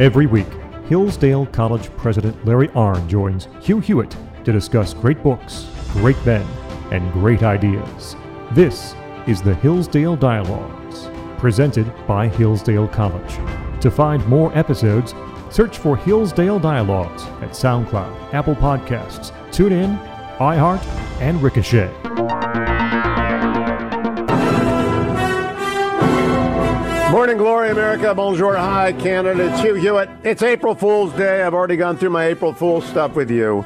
Every week, Hillsdale College President Larry Arnn joins Hugh Hewitt to discuss great books, great men, and great ideas. This is the Hillsdale Dialogues, presented by Hillsdale College. To find more episodes, search for Hillsdale Dialogues at SoundCloud, Apple Podcasts, TuneIn, iHeart, and Ricochet. Morning glory, America. Bonjour, hi, Canada. It's Hugh Hewitt. It's April Fool's Day. I've already gone through my April Fool's stuff with you.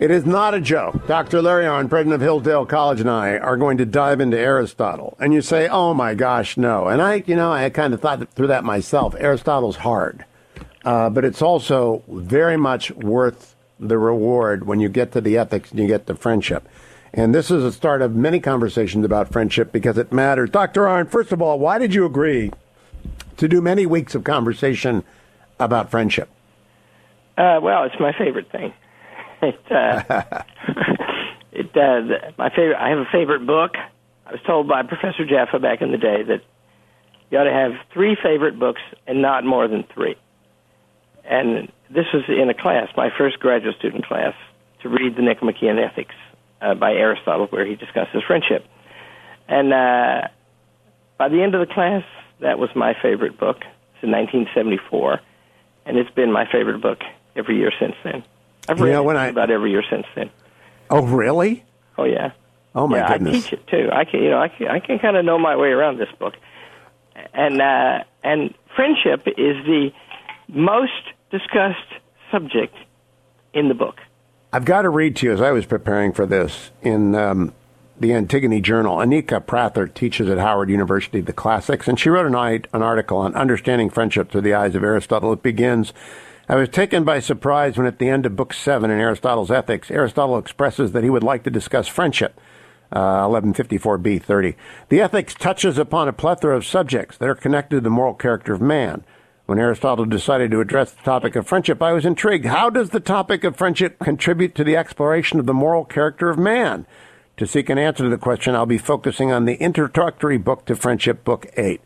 It is not a joke. Dr. Larry Arnn, president of Hillsdale College, and I are going to dive into Aristotle. And you say, oh my gosh, no. And I, you know, I kind of thought through that myself. Aristotle's hard. Uh, but it's also very much worth the reward when you get to the ethics and you get to friendship. And this is the start of many conversations about friendship because it matters. Dr. Arnn, first of all, why did you agree to do many weeks of conversation about friendship? Uh, well, it's my favorite thing. It, uh, it, uh, my favorite. I have a favorite book. I was told by Professor Jaffa back in the day that you ought to have three favorite books and not more than three. And this was in a class, my first graduate student class, to read the Nicomachean Ethics uh, by Aristotle, where he discusses friendship. And uh, by the end of the class, that was my favorite book. It's in 1974, and it's been my favorite book every year since then. I've read You know, when I- about every year since then. Oh, really? Oh yeah. Oh, my yeah, goodness. I teach it too. I can, you know, I can, I can kind of know my way around this book, and uh, and friendship is the most discussed subject in the book. I've got to read to you as I was preparing for this in um, the Antigone Journal. Anika Prather teaches at Howard University the classics, and she wrote an, an article on understanding friendship through the eyes of Aristotle. It begins. I was taken by surprise when, at the end of Book 7 in Aristotle's Ethics, Aristotle expresses that he would like to discuss friendship. Uh, 1154b 30. The ethics touches upon a plethora of subjects that are connected to the moral character of man. When Aristotle decided to address the topic of friendship, I was intrigued. How does the topic of friendship contribute to the exploration of the moral character of man? To seek an answer to the question, I'll be focusing on the introductory book to friendship, Book 8.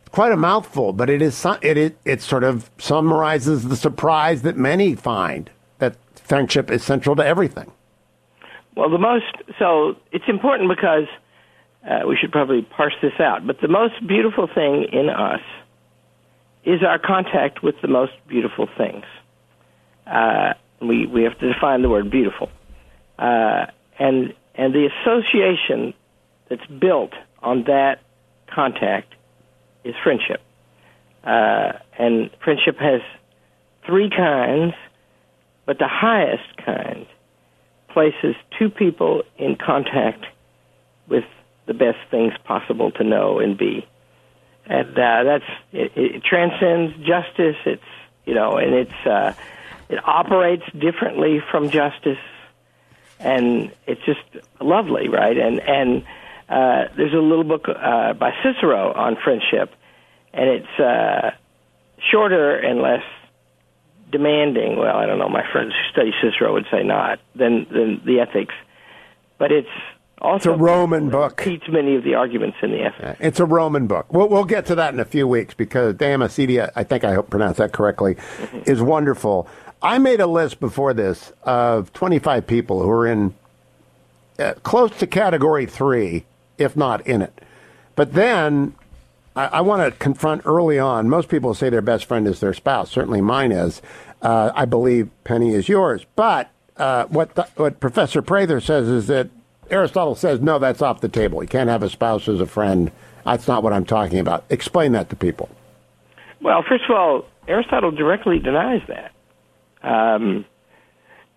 It's quite a mouthful, but it is it, it it sort of summarizes the surprise that many find that friendship is central to everything. Well, the most so it's important because uh, we should probably parse this out. But the most beautiful thing in us is our contact with the most beautiful things. Uh, we we have to define the word beautiful, uh, and and the association that's built on that contact is friendship. Uh, and friendship has three kinds, but the highest kind places two people in contact with the best things possible to know and be. And uh, that's it, it transcends justice. It's you know, and it's uh, it operates differently from justice, and it's just lovely, right? And and uh, there's a little book uh, by Cicero on friendship, and it's uh, shorter and less demanding. Well, I don't know. My friends who study Cicero would say not than than the ethics, but it's also It's a Roman book. repeats many of the arguments in the ethics. It's a Roman book. We'll, we'll get to that in a few weeks because De Amicitia, I think I hope pronounce that correctly, is wonderful. I made a list before this of 25 people who are in uh, close to category three, if not in it. But then I, I want to confront early on. Most people say their best friend is their spouse. Certainly mine is. Uh, I believe Penny is yours. But uh, what the, what Professor Prather says is that Aristotle says no, that's off the table. You can't have a spouse as a friend. That's not what I'm talking about. Explain that to people. Well, first of all, Aristotle directly denies that. Um,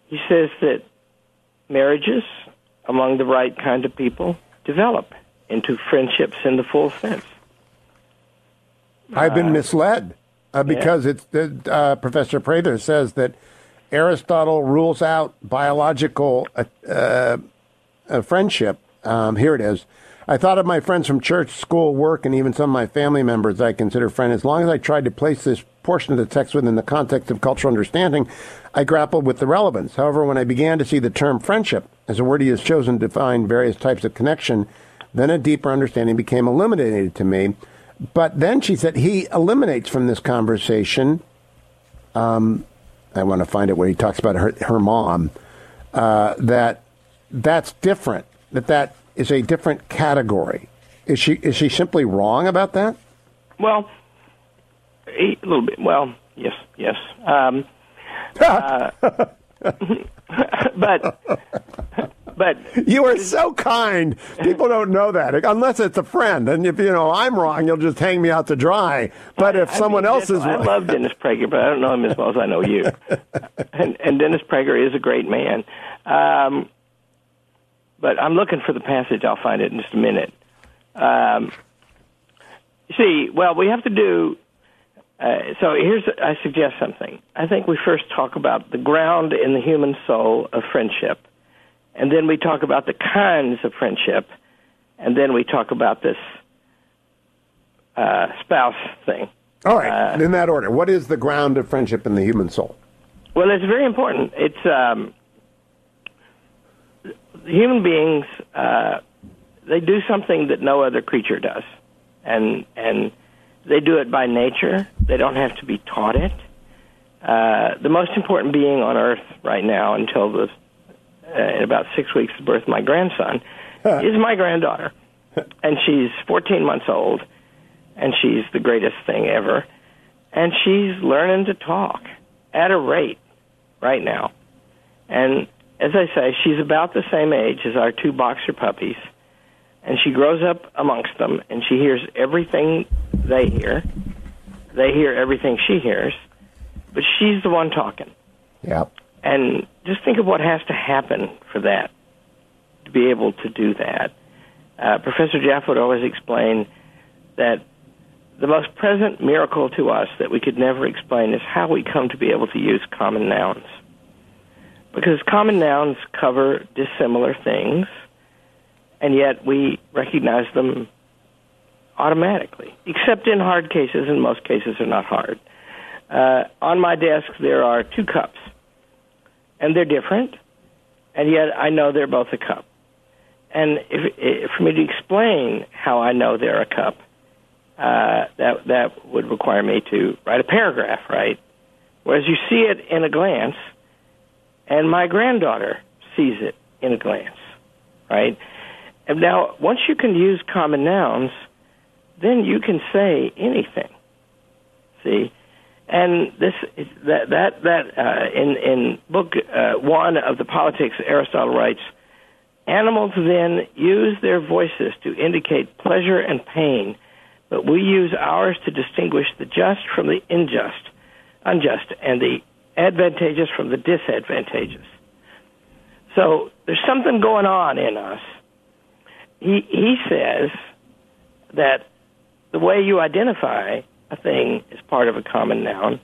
he says that marriages among the right kind of people develop into friendships in the full sense. I've been misled uh, because it's uh, Professor Prather says that Aristotle rules out biological uh, uh, uh, friendship. Um, here it is. I thought of my friends from church, school, work, and even some of my family members I consider friends. As long as I tried to place this portion of the text within the context of cultural understanding, I grappled with the relevance. However, when I began to see the term friendship as a word he has chosen to define various types of connection, then a deeper understanding became illuminated to me. But then she said he eliminates from this conversation um, I want to find it where he talks about her, her mom, uh, that that's different, that that is a different category. Is she, is she simply wrong about that? Well, a little bit. Well, yes, yes. Um, uh, but but you are so kind. People don't know that unless it's a friend. And if you know I'm wrong, you'll just hang me out to dry. But if I someone mean, else is, I love Dennis Prager, but I don't know him as well as I know you. and, and Dennis Prager is a great man. Um, but I'm looking for the passage. I'll find it in just a minute. Um, see, well, we have to do. Uh, so here's, I suggest something. I think we first talk about the ground in the human soul of friendship, and then we talk about the kinds of friendship, and then we talk about this uh, spouse thing. All right, uh, in that order. What is the ground of friendship in the human soul? Well, it's very important. It's um, human beings. Uh, they do something that no other creature does, and and they do it by nature. They don't have to be taught it. Uh, the most important being on earth right now, until the uh, in about six weeks the birth of my grandson, is my granddaughter, and she's 14 months old, and she's the greatest thing ever, and she's learning to talk at a rate right now, and as I say, she's about the same age as our two boxer puppies and she grows up amongst them and she hears everything they hear. They hear everything she hears, but she's the one talking. Yeah. And just think of what has to happen for that to be able to do that. Uh, Professor Jaffa would always explain that the most present miracle to us that we could never explain is how we come to be able to use common nouns. Because common nouns cover dissimilar things and yet we recognize them automatically, except in hard cases, and most cases are not hard. Uh, on my desk, there are two cups, and they're different, and yet I know they're both a cup. And if, if for me to explain how I know they're a cup, uh, that that would require me to write a paragraph, right? Whereas you see it in a glance, and my granddaughter sees it in a glance, right? And now, once you can use common nouns, then you can say anything. See, and this that that that uh, in in book uh, one of the Politics, Aristotle writes, animals then use their voices to indicate pleasure and pain, but we use ours to distinguish the just from the unjust, unjust, and the advantageous from the disadvantageous. So there's something going on in us he he says that the way you identify a thing as part of a common noun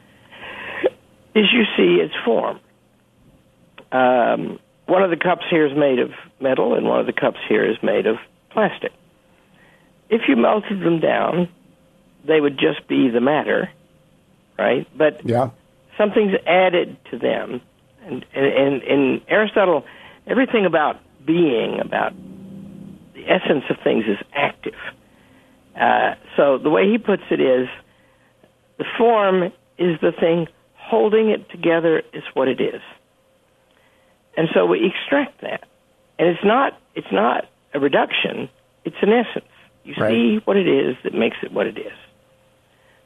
is you see its form. Um, one of the cups here is made of metal, and one of the cups here is made of plastic. If you melted them down, they would just be the matter, right? But yeah. something's added to them. And, and, and in Aristotle, everything about being, about the essence of things is active. Uh, so the way he puts it is, the form is the thing holding it together is what it is. And so we extract that. And it's not it's not a reduction, it's an essence. You right. see what it is that makes it what it is.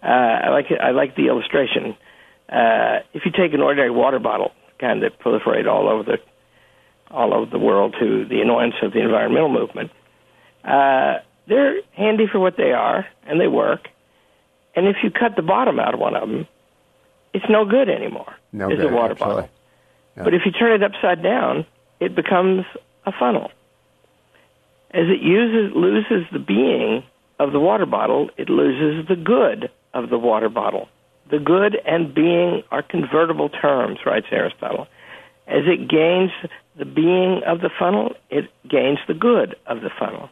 Uh, I like it, I like the illustration. Uh, if you take an ordinary water bottle, kind that proliferate all over the all over the world to the annoyance of the environmental movement, uh, they're handy for what they are, and they work. And if you cut the bottom out of one of them, it's no good anymore no good, a water absolutely. bottle. Yeah. But if you turn it upside down, it becomes a funnel. As it uses loses the being of the water bottle, it loses the good of the water bottle. The good and being are convertible terms, writes Aristotle. As it gains the being of the funnel, it gains the good of the funnel.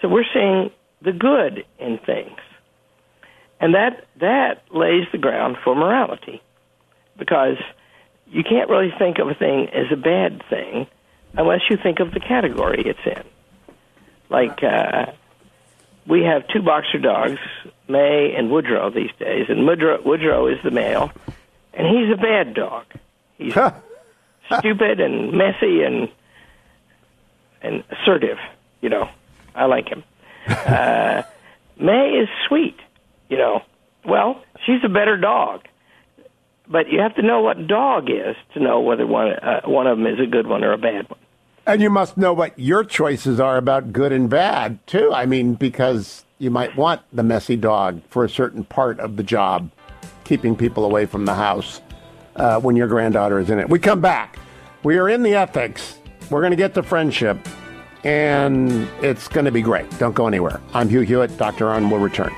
So we're seeing the good in things. And that that lays the ground for morality. Because you can't really think of a thing as a bad thing unless you think of the category it's in. Like uh, we have two boxer dogs, May and Woodrow these days, and Woodrow, Woodrow is the male, and he's a bad dog. He's stupid and messy and and assertive. You know, I like him. Uh, May is sweet. You know, well, she's a better dog, but you have to know what dog is to know whether one uh, one of them is a good one or a bad one. And you must know what your choices are about good and bad too. I mean, because you might want the messy dog for a certain part of the job, keeping people away from the house uh, when your granddaughter is in it. We come back. We are in the ethics. We're going to get to friendship, and it's going to be great. Don't go anywhere. I'm Hugh Hewitt. Dr. Arnn will return.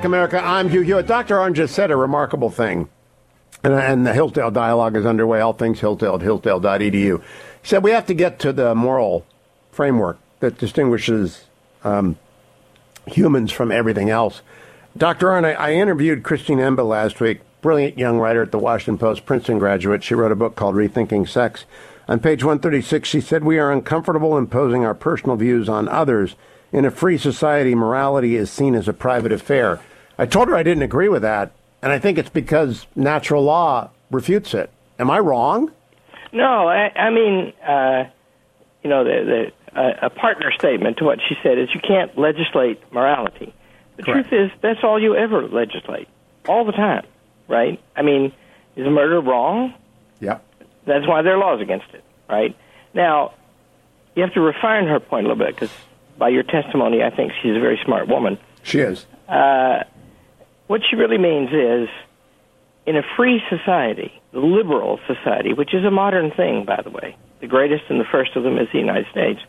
Back, America. I'm Hugh Hewitt. Dr. Arnn just said a remarkable thing. And, and the Hillsdale dialogue is underway. All things Hillsdale at hillsdale.edu. He said we have to get to the moral framework that distinguishes um, humans from everything else. Dr. Arnn, I, I interviewed Christine Emba last week, brilliant young writer at the Washington Post, Princeton graduate. She wrote a book called Rethinking Sex. On page 136, she said, We are uncomfortable imposing our personal views on others in a free society, morality is seen as a private affair. I told her I didn't agree with that, and I think it's because natural law refutes it. Am I wrong? No, I, I mean, uh, you know, the, the, uh, a partner statement to what she said is you can't legislate morality. The Correct. truth is that's all you ever legislate, all the time, right? I mean, is murder wrong? Yep. That's why there are laws against it, right? Now, you have to refine her point a little bit because by your testimony, I think she's a very smart woman. She is. Uh, what she really means is, in a free society, the liberal society, which is a modern thing, by the way, the greatest and the first of them is the United States,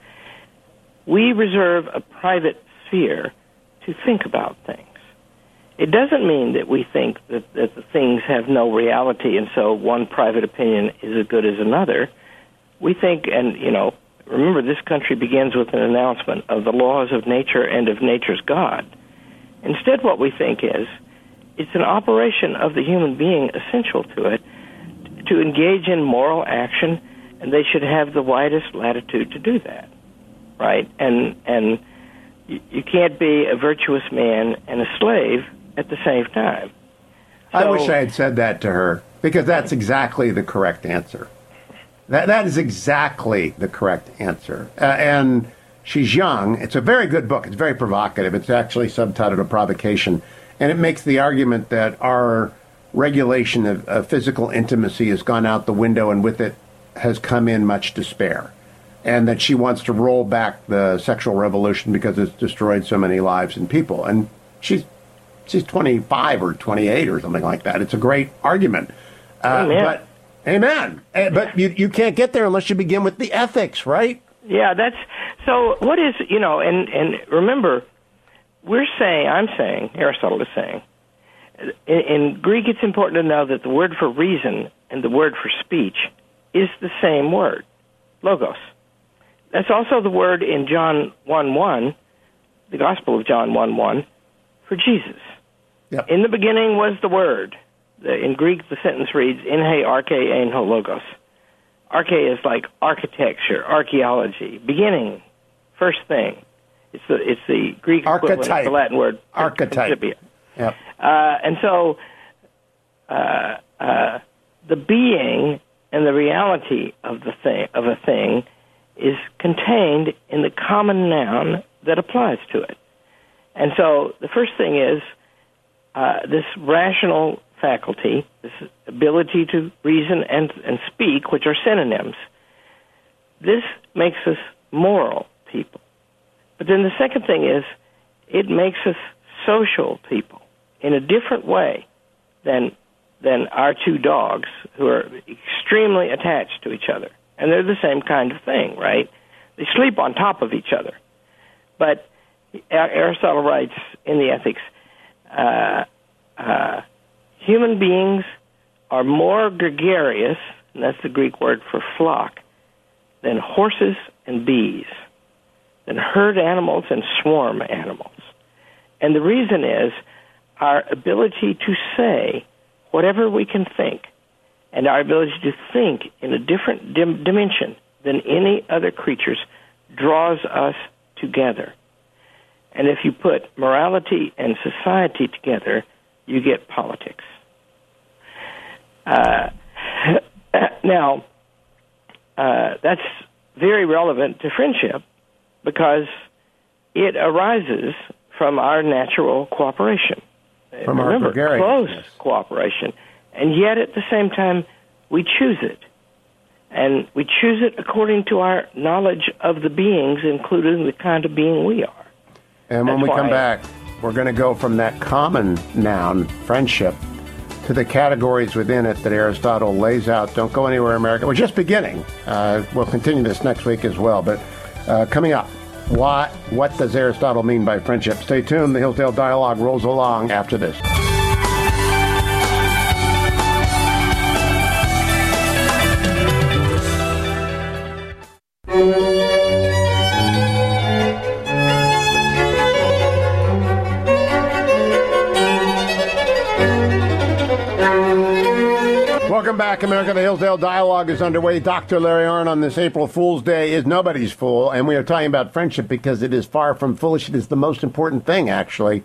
we reserve a private sphere to think about things. It doesn't mean that we think that, that the things have no reality and so one private opinion is as good as another. We think, and, you know, remember this country begins with an announcement of the laws of nature and of nature's God. Instead, what we think is it's an operation of the human being essential to it to engage in moral action, and they should have the widest latitude to do that, right? And and you, you can't be a virtuous man and a slave at the same time. I wish I had said that to her because that's exactly the correct answer. That that is exactly the correct answer. Uh, and she's young. It's a very good book. It's very provocative. It's actually subtitled "A Provocation," and it makes the argument that our regulation of, of physical intimacy has gone out the window, and with it has come in much despair. And that she wants to roll back the sexual revolution because it's destroyed so many lives and people. And she's she's 25 or 28 or something like that. It's a great argument. Uh, Amen. But amen. Uh, But you you can't get there unless you begin with the ethics, right? Yeah, that's so. What is you know, and and remember, we're saying, I'm saying, Aristotle is saying, in, in Greek, it's important to know that the word for reason and the word for speech is the same word, logos. That's also the word in John one one, the Gospel of John one one, for Jesus. Yep. In the beginning was the Word. In Greek, the sentence reads, "In he arche ein ho logos." Arche is like architecture, archaeology, beginning, first thing. It's the it's the Greek equivalent of the Latin word Archetype. principia. Yep. Uh, and so, uh, uh, the being and the reality of the thing of a thing is contained in the common noun that applies to it. And so, the first thing is uh, this rational faculty, this ability to reason and and speak, which are synonyms. This makes us moral people. But then the second thing is, it makes us social people in a different way than than our two dogs who are extremely attached to each other. And they're the same kind of thing, right? They sleep on top of each other. But Aristotle writes in the Ethics, uh, uh, human beings are more gregarious, and that's the Greek word for flock, than horses and bees. Than herd animals and swarm animals. And the reason is our ability to say whatever we can think and our ability to think in a different dim- dimension than any other creatures draws us together. And if you put morality and society together, you get politics. Uh, now, uh, that's very relevant to friendship because it arises from our natural cooperation. From Remember, our close cooperation. And yet, at the same time, we choose it. And we choose it according to our knowledge of the beings, including the kind of being we are. And when That's we come back, we're going to go from that common noun, friendship, to the categories within it that Aristotle lays out. Don't go anywhere, America. We're just beginning. Uh, we'll continue this next week as well. But uh, coming up, what, what does Aristotle mean by friendship? Stay tuned. The Hillsdale Dialogue rolls along after this. Back, America. The Hillsdale Dialogue is underway. Dr. Larry Arnn on this April Fool's Day is nobody's fool, and we are talking about friendship because it is far from foolish. It is the most important thing, actually,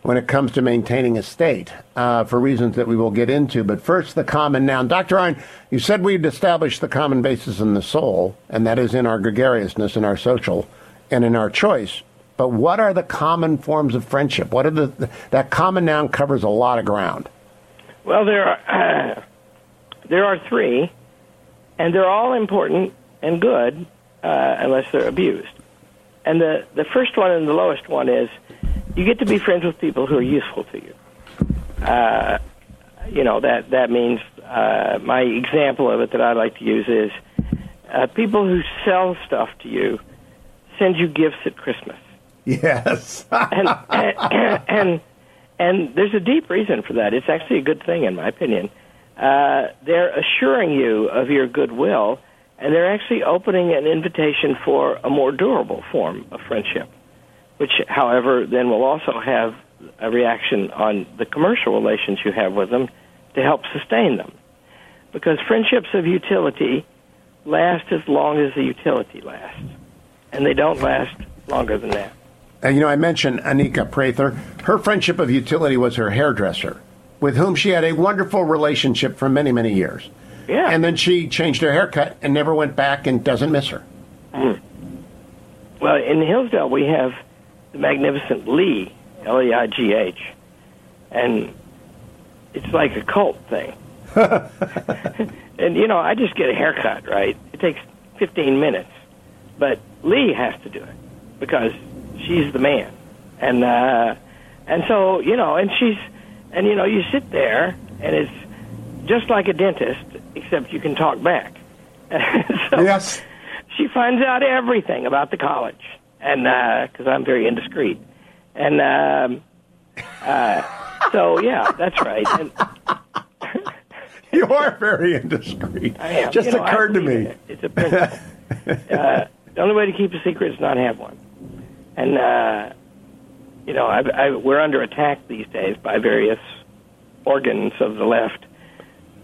when it comes to maintaining a state, uh, for reasons that we will get into. But first, the common noun. Dr. Arnn, you said we'd established the common basis in the soul, and that is in our gregariousness, in our social, and in our choice. But what are the common forms of friendship? What are the that common noun covers a lot of ground. Well, there are there are three, and they're all important and good uh, unless they're abused. And the the first one and the lowest one is you get to be friends with people who are useful to you. Uh, you know that that means uh, my example of it that I like to use is uh, people who sell stuff to you send you gifts at Christmas Yes. and, and and and there's a deep reason for that. It's actually a good thing, in my opinion. Uh, they're assuring you of your goodwill, and they're actually opening an invitation for a more durable form of friendship, which, however, then will also have a reaction on the commercial relations you have with them to help sustain them. Because friendships of utility last as long as the utility lasts, and they don't last longer than that. You know, I mentioned Anika Prather. Her friendship of utility was her hairdresser, with whom she had a wonderful relationship for many, many years. Yeah. And then she changed her haircut and never went back and doesn't miss her. Well, in Hillsdale, we have the magnificent Leigh, L E I G H, and it's like a cult thing. and you know, I just get a haircut, right? It takes 15 minutes, but Leigh has to do it because she's the man, and uh, and so you know, and she's, and you know, you sit there, and it's just like a dentist, except you can talk back. so, Yes. she finds out everything about the college, and because I'm very indiscreet, and um, uh, so yeah, that's right. And You are very indiscreet. I am. Just You know, occurred to me. it. It's a principle. uh, the only way to keep a secret is not have one, and uh, you know, I, I, we're under attack these days by various organs of the left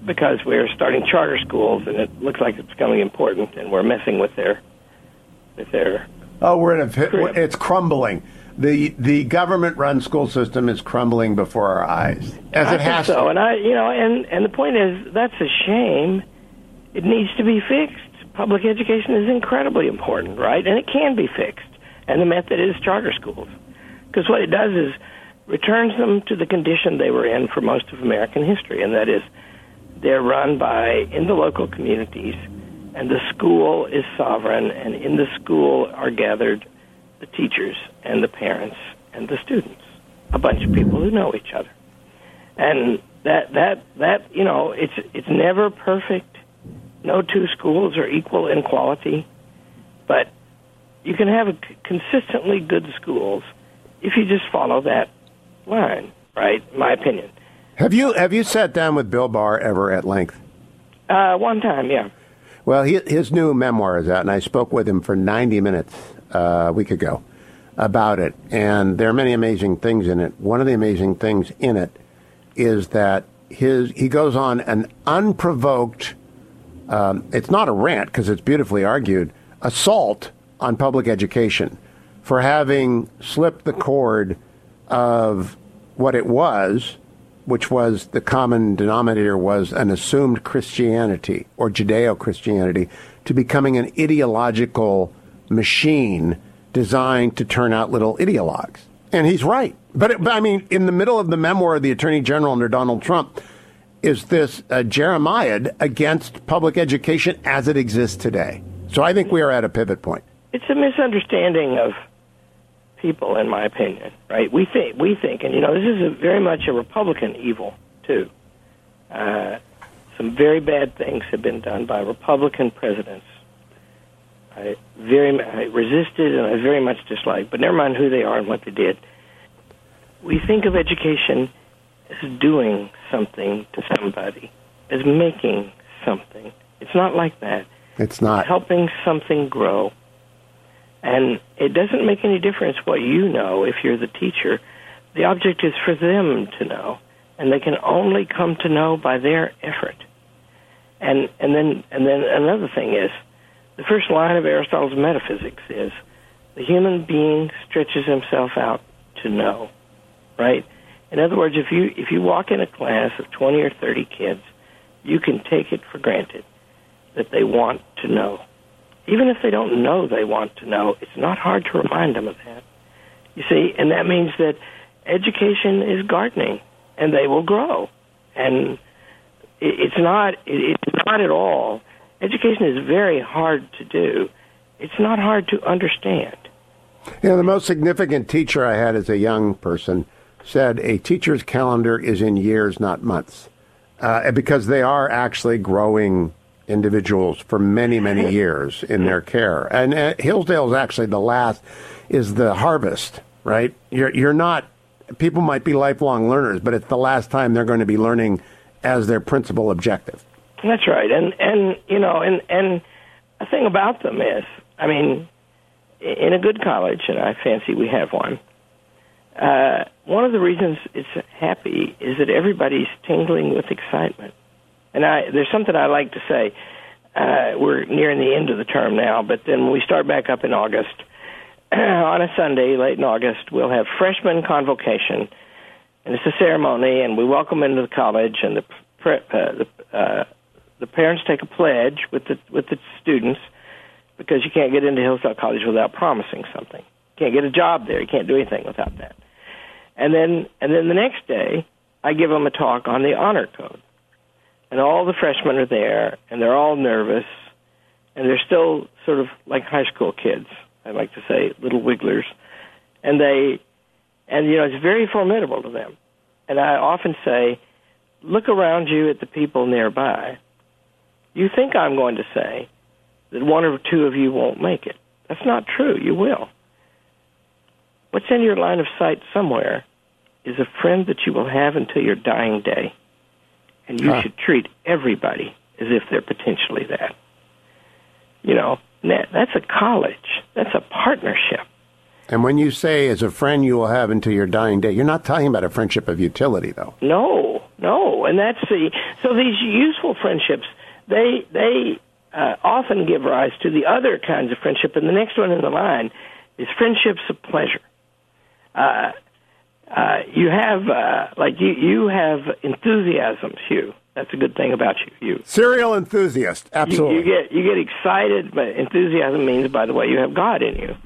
because we're starting charter schools, and it looks like it's becoming important, and we're messing with their with their Oh, we're in a. It's crumbling. The the government run school system is crumbling before our eyes, as I it has so, to. and I, you know, and and the point is that's a shame. It needs to be fixed. Public education is incredibly important, right? And it can be fixed. And the method is charter schools, because what it does is returns them to the condition they were in for most of American history, and that is they're run by in the local communities, and the school is sovereign, and in the school are gathered the teachers and the parents and the students, a bunch of people who know each other and that that that you know it's it's never perfect. No two schools are equal in quality, but you can have consistently good schools if you just follow that line, right? My opinion. Have you have you sat down with Bill Barr ever at length? Uh, one time, yeah. Well, he, his new memoir is out, and I spoke with him for 90 minutes uh, a week ago about it, and there are many amazing things in it. One of the amazing things in it is that his he goes on an unprovoked. Um, it's not a rant because it's beautifully argued. Assault on public education for having slipped the cord of what it was, which was the common denominator was an assumed Christianity or Judeo Christianity, to becoming an ideological machine designed to turn out little ideologues. And he's right. But, it, but I mean, in the middle of the memoir of the Attorney General under Donald Trump, is this uh, Jeremiah against public education as it exists today. So I think we are at a pivot point. It's a misunderstanding of people, in my opinion. Right? We think we think, and you know, this is a, very much a Republican evil too. Uh, some very bad things have been done by Republican presidents. I very I resisted and I very much disliked, but never mind who they are and what they did. We think of education as doing something to somebody, as making something. It's not like that. It's not. helping something grow. And it doesn't make any difference what you know if you're the teacher. The object is for them to know, and they can only come to know by their effort. And and then and then another thing is, the first line of Aristotle's metaphysics is, the human being stretches himself out to know, right? In other words, if you if you walk in a class of 20 or 30 kids, you can take it for granted that they want to know. Even if they don't know they want to know, it's not hard to remind them of that. You see, and that means that education is gardening, and they will grow. And it's not it's not at all. Education is very hard to do. It's not hard to understand. You know, the most significant teacher I had as a young person said a teacher's calendar is in years, not months, uh, because they are actually growing individuals for many, many years in their care. And uh, Hillsdale is actually the last, is the harvest, right? You're, you're not, people might be lifelong learners, but it's the last time they're going to be learning as their principal objective. That's right. And, and you know, and, and the thing about them is, I mean, in a good college, and I fancy we have one, uh, one of the reasons it's happy is that everybody's tingling with excitement. And I, there's something I like to say. Uh, we're nearing the end of the term now, but then we start back up in August, on a Sunday, late in August, we'll have freshman convocation, and it's a ceremony, and we welcome into the college, and the uh, the, uh, the parents take a pledge with the with the students because you can't get into Hillsdale College without promising something. You can't get a job there. You can't do anything without that. And then and then the next day, I give them a talk on the honor code and all the freshmen are there, and they're all nervous, and they're still sort of like high school kids. I like to say little wigglers, and they, and you know, it's very formidable to them. And I often say, look around you at the people nearby. You think I'm going to say that one or two of you won't make it. That's not true. You will. What's in your line of sight somewhere is a friend that you will have until your dying day and you huh. should treat everybody as if they're potentially that. You know, that, that's a college. That's a partnership. And when you say as a friend you will have until your dying day, you're not talking about a friendship of utility, though. No, no, and that's the so these useful friendships they they uh, often give rise to the other kinds of friendship, and the next one in the line is friendships of pleasure. Uh, uh, you have uh, like you you have enthusiasms, Hugh. That's a good thing about you. You serial enthusiast, absolutely. You, you get you get excited, but enthusiasm means, by the way, you have God in you.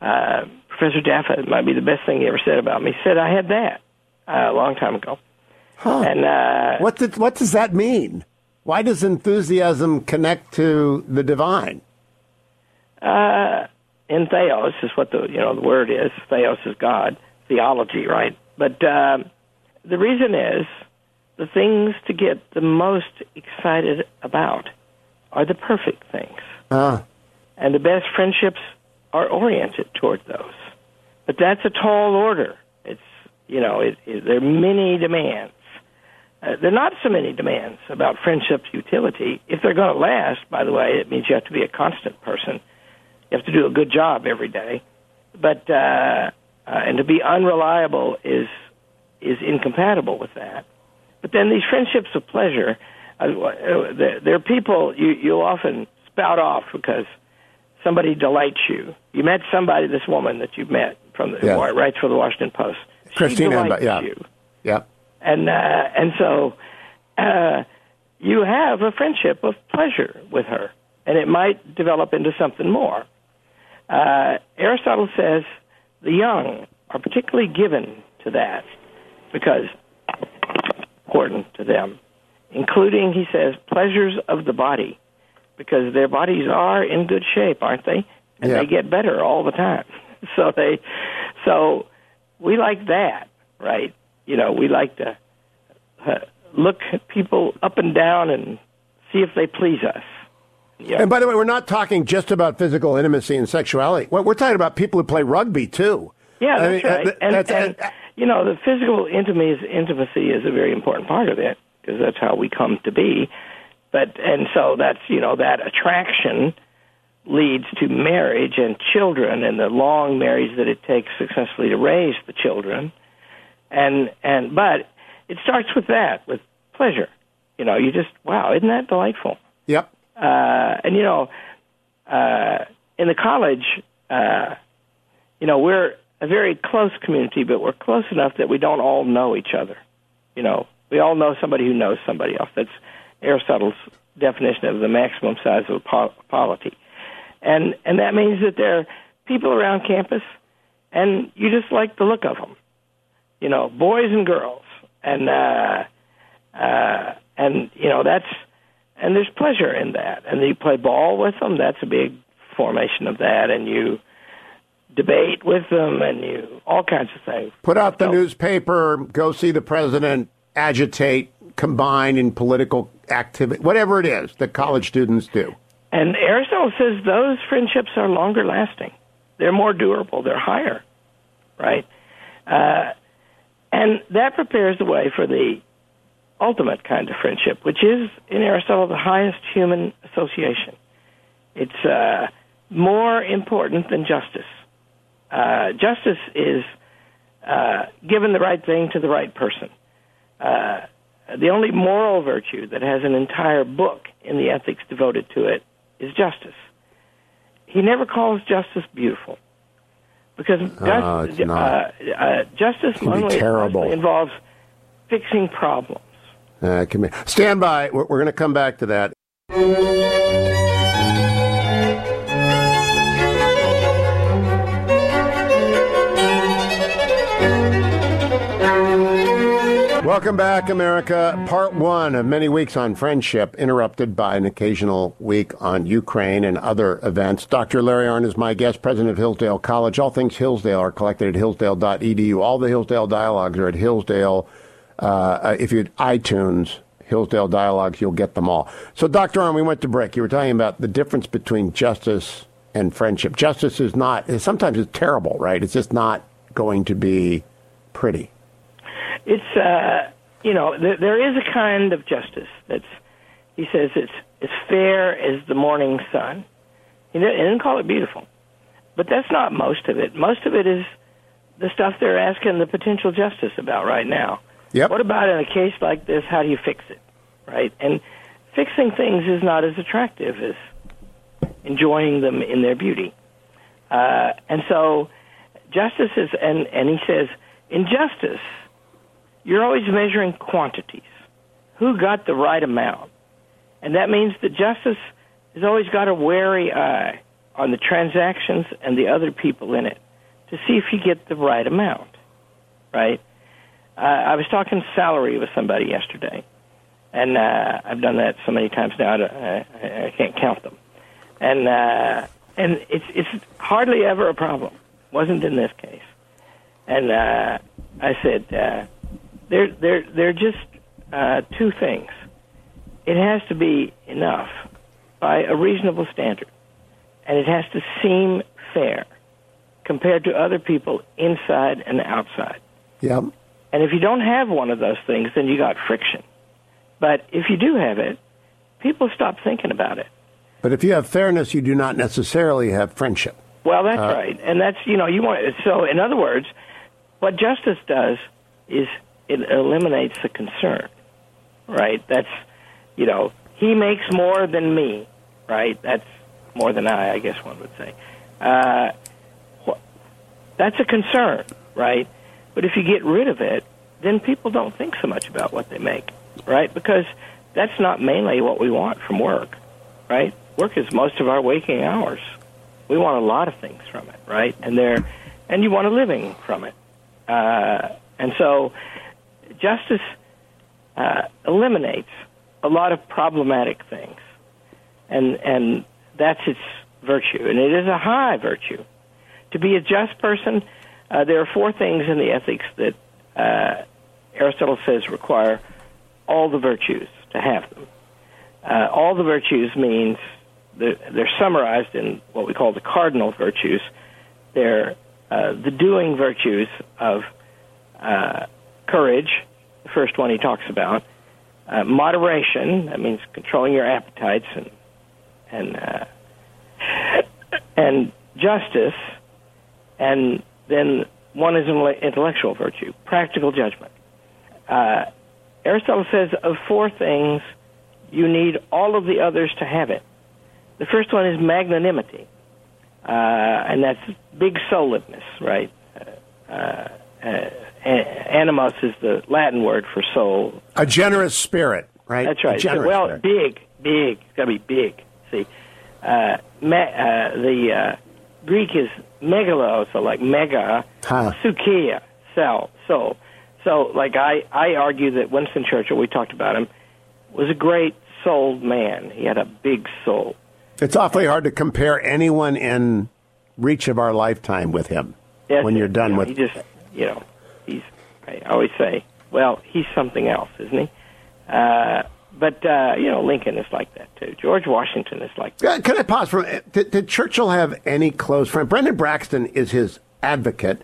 Uh, Professor Jaffa might be the best thing he ever said about me. He said I had that uh, a long time ago. Huh. And uh, what did, what does that mean? Why does enthusiasm connect to the divine? Uh, in theos is what the you know the word is. Theos is God theology, right? But uh, the reason is the things to get the most excited about are the perfect things. Uh. And the best friendships are oriented toward those. But that's a tall order. It's, you know, it, it, there are many demands. Uh, there are not so many demands about friendship's utility. If they're going to last, by the way, it means you have to be a constant person. You have to do a good job every day, but uh, uh, and to be unreliable is is incompatible with that. But then these friendships of pleasure, uh, there, there are people you you'll often spout off because somebody delights you. You met somebody, this woman that you've met from the Yeah. who writes for the Washington Post. She Christina, delights yeah. you Yeah. and uh, and so uh, you have a friendship of pleasure with her, and it might develop into something more. Uh, Aristotle says the young are particularly given to that because important to them, including he says pleasures of the body, because their bodies are in good shape, aren't they? And Yeah. they get better all the time. So they, so we like that, right? You know, we like to uh, look at people up and down and see if they please us. Yeah. And by the way, we're not talking just about physical intimacy and sexuality. We're, we're talking about people who play rugby too. Yeah, I that's mean, uh, right. and, that's- and you know, the physical intimacy, intimacy is a very important part of it because that's how we come to be. But and so that's you know that attraction leads to marriage and children and the long marriage that it takes successfully to raise the children. And and but it starts with that with pleasure. You know, you just wow, isn't that delightful? Yep. Uh, and you know, uh, in the college, uh, you know, we're a very close community, but we're close enough that we don't all know each other. You know, we all know somebody who knows somebody else. That's Aristotle's definition of the maximum size of a polity, and and that means that there are people around campus, and you just like the look of them. You know, boys and girls, and uh, uh, and you know that's and there's pleasure in that. And you play ball with them. That's a big formation of that. And you debate with them, and you all kinds of things. Put out the So- newspaper, go see the president, agitate, combine in political activity, whatever it is that college students do. And Aristotle says those friendships are longer lasting. They're more durable. They're higher, right? Uh, and that prepares the way for the ultimate kind of friendship, which is, in Aristotle, the highest human association. It's uh, more important than justice. Uh, justice is uh, given the right thing to the right person. Uh, the only moral virtue that has an entire book in the ethics devoted to it is justice. He never calls justice beautiful because Ah. Uh, uh, justice be only- terrible. mostly involves fixing problems. Uh. Stand by. We're, we're going to come back to that. Welcome back, America. Part one of many weeks on friendship, interrupted by an occasional week on Ukraine and other events. Dr. Larry Arnn is my guest, president of Hillsdale College. All things Hillsdale are collected at hillsdale.edu. All the Hillsdale dialogues are at Hillsdale. Uh, if you iTunes Hillsdale dialogues, you'll get them all. So, Dr. Arnn, we went to break. You were talking about the difference between justice and friendship. Justice is not, sometimes it's terrible, right? It's just not going to be pretty. It's uh, you know there, there is a kind of justice that's he says it's as fair as the morning sun. He didn't call it beautiful, but that's not most of it. Most of it is the stuff they're asking the potential justice about right now. Yep. What about in a case like this? How do you fix it? Right? And fixing things is not as attractive as enjoying them in their beauty. Uh, and so justice is, and, and he says, in justice, you're always measuring quantities. Who got the right amount? And that means that justice has always got a wary eye on the transactions and the other people in it to see if you get the right amount, right? Uh, I was talking salary with somebody yesterday, and uh, I've done that so many times now I, I, I can't count them. And uh, and it's it's hardly ever a problem. Wasn't in this case. And uh, I said, uh, there there there are just uh, two things. It has to be enough by a reasonable standard, and it has to seem fair compared to other people inside and outside. Yep. And if you don't have one of those things, then you got friction. But if you do have it, people stop thinking about it. But if you have fairness, you do not necessarily have friendship. Well, that's uh, right, and that's you know you want so. In other words, what justice does is it eliminates the concern, right? That's you know he makes more than me, right? That's more than I, I guess one would say. Uh, that's a concern, right? But if you get rid of it, then people don't think so much about what they make, right? Because that's not mainly what we want from work, right? Work is most of our waking hours. We want a lot of things from it, right? And there, and you want a living from it. Uh, and so, justice uh, eliminates a lot of problematic things, and and that's its virtue, and it is a high virtue. To be a just person, uh, there are four things in the ethics that uh, Aristotle says require all the virtues to have them. Uh, all the virtues means they're, they're, summarized in what we call the cardinal virtues. They're uh, the doing virtues of uh, courage, the first one he talks about, moderation, that means controlling your appetites and and and justice, and then one is an intellectual virtue, practical judgment. Uh, Aristotle says of four things, you need all of the others to have it. The first one is magnanimity, uh, and that's big souledness, right? Uh, uh, uh is the Latin word for soul. A generous spirit, right? That's right. So, well, spirit. big, big. It's got to be big. See, uh, me, uh, the uh, Greek is megalo, so like mega, huh. sukia, cell, soul. So, like I, I argue that Winston Churchill, we talked about him, was a great souled man. He had a big soul. It's awfully hard to compare anyone in reach of our lifetime with him. Yes, when you're done you know, with, he just, you know, he's. I always say, well, he's something else, isn't he? Uh, but uh, you know, Lincoln is like that too. George Washington is like that. Can I pause for? Did, did Churchill have any close friend? Brendan Bracken is his advocate.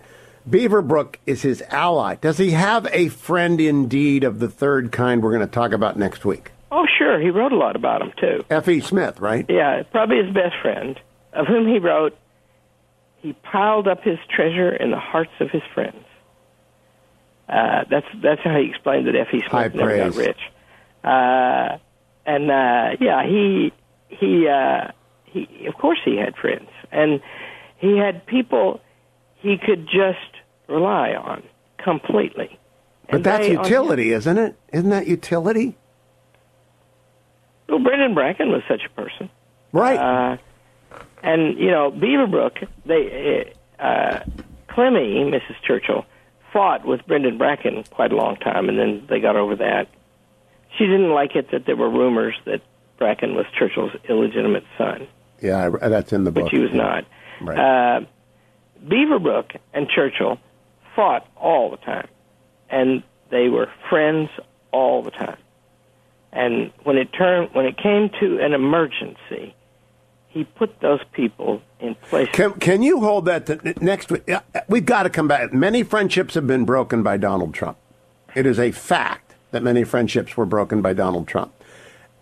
Beaverbrook is his ally. Does he have a friend indeed of the third kind we're going to talk about next week? Oh, sure. He wrote a lot about him, too. F.E. Smith, right? Yeah, probably his best friend, of whom he wrote, He piled up his treasure in the hearts of his friends. Uh, that's that's how he explained that F.E. Smith High never praise. got rich. Uh, and uh, yeah, he he uh, he. Of course, he had friends, and he had people he could just rely on completely. But that's utility, isn't it? Isn't that utility? Well, Brendan Bracken was such a person, right? Uh, and you know, Beaverbrook, they uh, Clemmy, Mrs. Churchill, fought with Brendan Bracken quite a long time, and then they got over that. She didn't like it that there were rumors that Bracken was Churchill's illegitimate son. Yeah, that's in the book. But he was yeah. not. Right. Uh, Beaverbrook and Churchill fought all the time, and they were friends all the time. And when it turned, when it came to an emergency, he put those people in place. Can, can you hold that to next week? We've got to come back. Many friendships have been broken by Donald Trump. It is a fact that many friendships were broken by Donald Trump.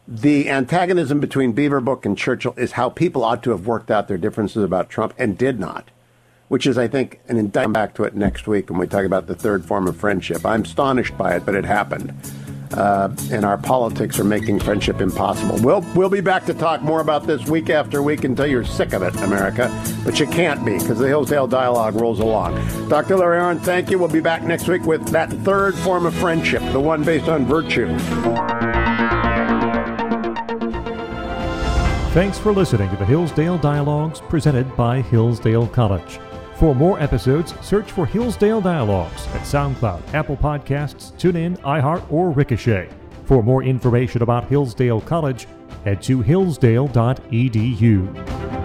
The antagonism between Beaverbrook and Churchill is how people ought to have worked out their differences about Trump and did not which is, I think, an indictment back to it next week when we talk about the third form of friendship. I'm astonished by it, but it happened. Uh, and our politics are making friendship impossible. We'll, we'll be back to talk more about this week after week until you're sick of it, America. But you can't be because the Hillsdale Dialogue rolls along. Dr. Larry Arnn, thank you. We'll be back next week with that third form of friendship, the one based on virtue. Thanks for listening to the Hillsdale Dialogues presented by Hillsdale College. For more episodes, search for Hillsdale Dialogues at SoundCloud, Apple Podcasts, TuneIn, iHeart, or Ricochet. For more information about Hillsdale College, head to hillsdale.edu.